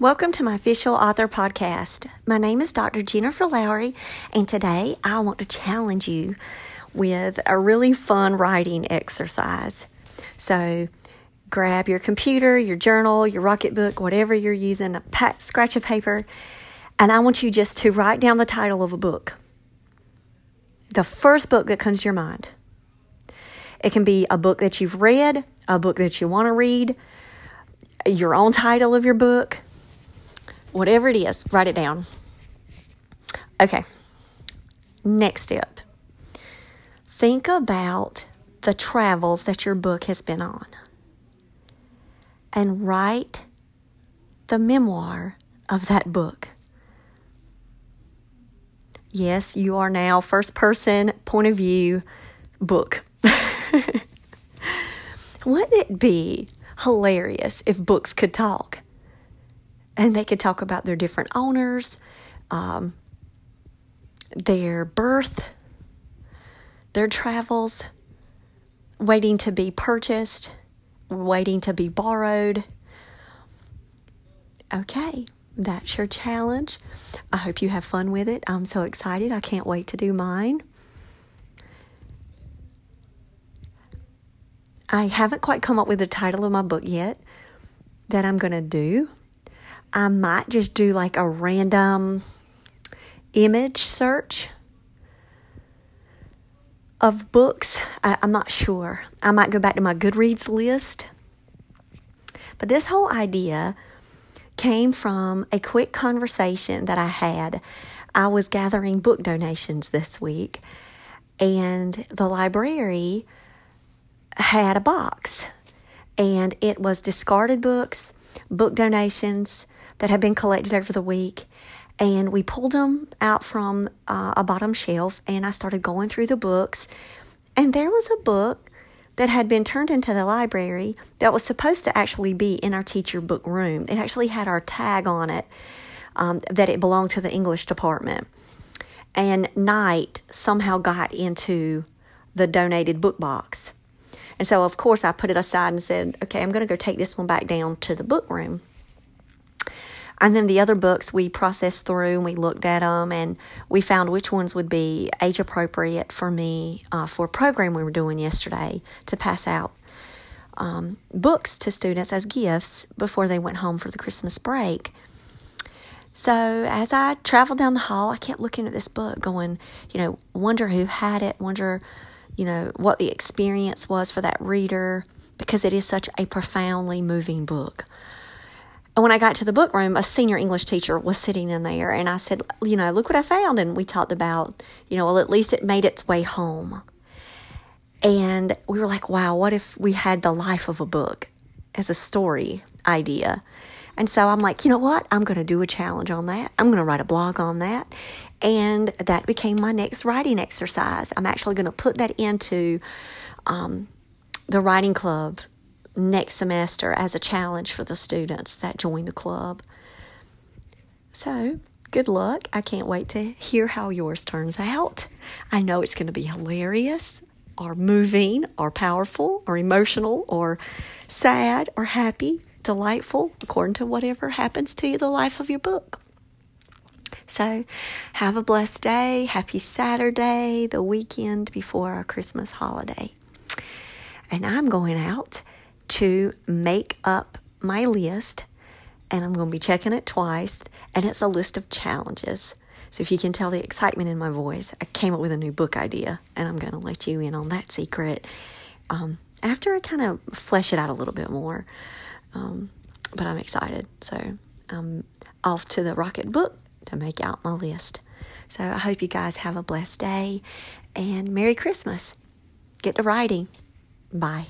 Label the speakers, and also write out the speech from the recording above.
Speaker 1: Welcome to my official author podcast. My name is Dr. Jennifer Lowry, and today I want to challenge you with a really fun writing exercise. So, grab your computer, your journal, your Rocketbook, whatever you're using, a pat, scratch of paper, and I want you just to write down the title of a book. The first book that comes to your mind. It can be a book that you've read, a book that you want to read, your own title of your book, whatever it is, write it down. Okay, next step. Think about the travels that your book has been on and write the memoir of that book. Yes, you are now first person point of view book. Wouldn't it be hilarious if books could talk? And they could talk about their different owners, um, their birth, their travels, waiting to be purchased, waiting to be borrowed. Okay, that's your challenge. I hope you have fun with it. I'm so excited. I can't wait to do mine. I haven't quite come up with the title of my book yet that I'm going to do. I might just do like a random image search of books. I, am not sure. I might go back to my Goodreads list. But this whole idea came from a quick conversation that I had. I was gathering book donations this week, and the library had a box, and it was discarded books, book donations that had been collected over the week. And we pulled them out from uh, a bottom shelf, and I started going through the books. And there was a book that had been turned into the library that was supposed to actually be in our teacher book room. It actually had our tag on it um, that it belonged to the English department. And Night somehow got into the donated book box. And so, of course, I put it aside and said, okay, I'm going to go take this one back down to the book room. And then the other books we processed through and we looked at them and we found which ones would be age appropriate for me uh, for a program we were doing yesterday to pass out um, books to students as gifts before they went home for the Christmas break. So as I traveled down the hall, I kept looking at this book, going, you know, wonder who had it, wonder you know, what the experience was for that reader because it is such a profoundly moving book. And when I got to the book room, a senior English teacher was sitting in there, and I said, You know, look what I found. And we talked about, you know, well, at least it made its way home. And we were like, Wow, what if we had the life of a book as a story idea? And so I'm like, you know what? I'm going to do a challenge on that. I'm going to write a blog on that. And that became my next writing exercise. I'm actually going to put that into um, the writing club next semester as a challenge for the students that join the club. So, good luck. I can't wait to hear how yours turns out. I know it's going to be hilarious or moving or powerful or emotional or sad or happy, delightful, according to whatever happens to you, the life of your book. So, have a blessed day. Happy Saturday, the weekend before our Christmas holiday. And I'm going out to make up my list, and I'm going to be checking it twice, and it's a list of challenges. So, if you can tell the excitement in my voice, I came up with a new book idea, and I'm going to let you in on that secret um, after I kind of flesh it out a little bit more. Um, but I'm excited. So, I'm off to the Rocketbook to make out my list. So I hope you guys have a blessed day and Merry Christmas. Get to writing. Bye.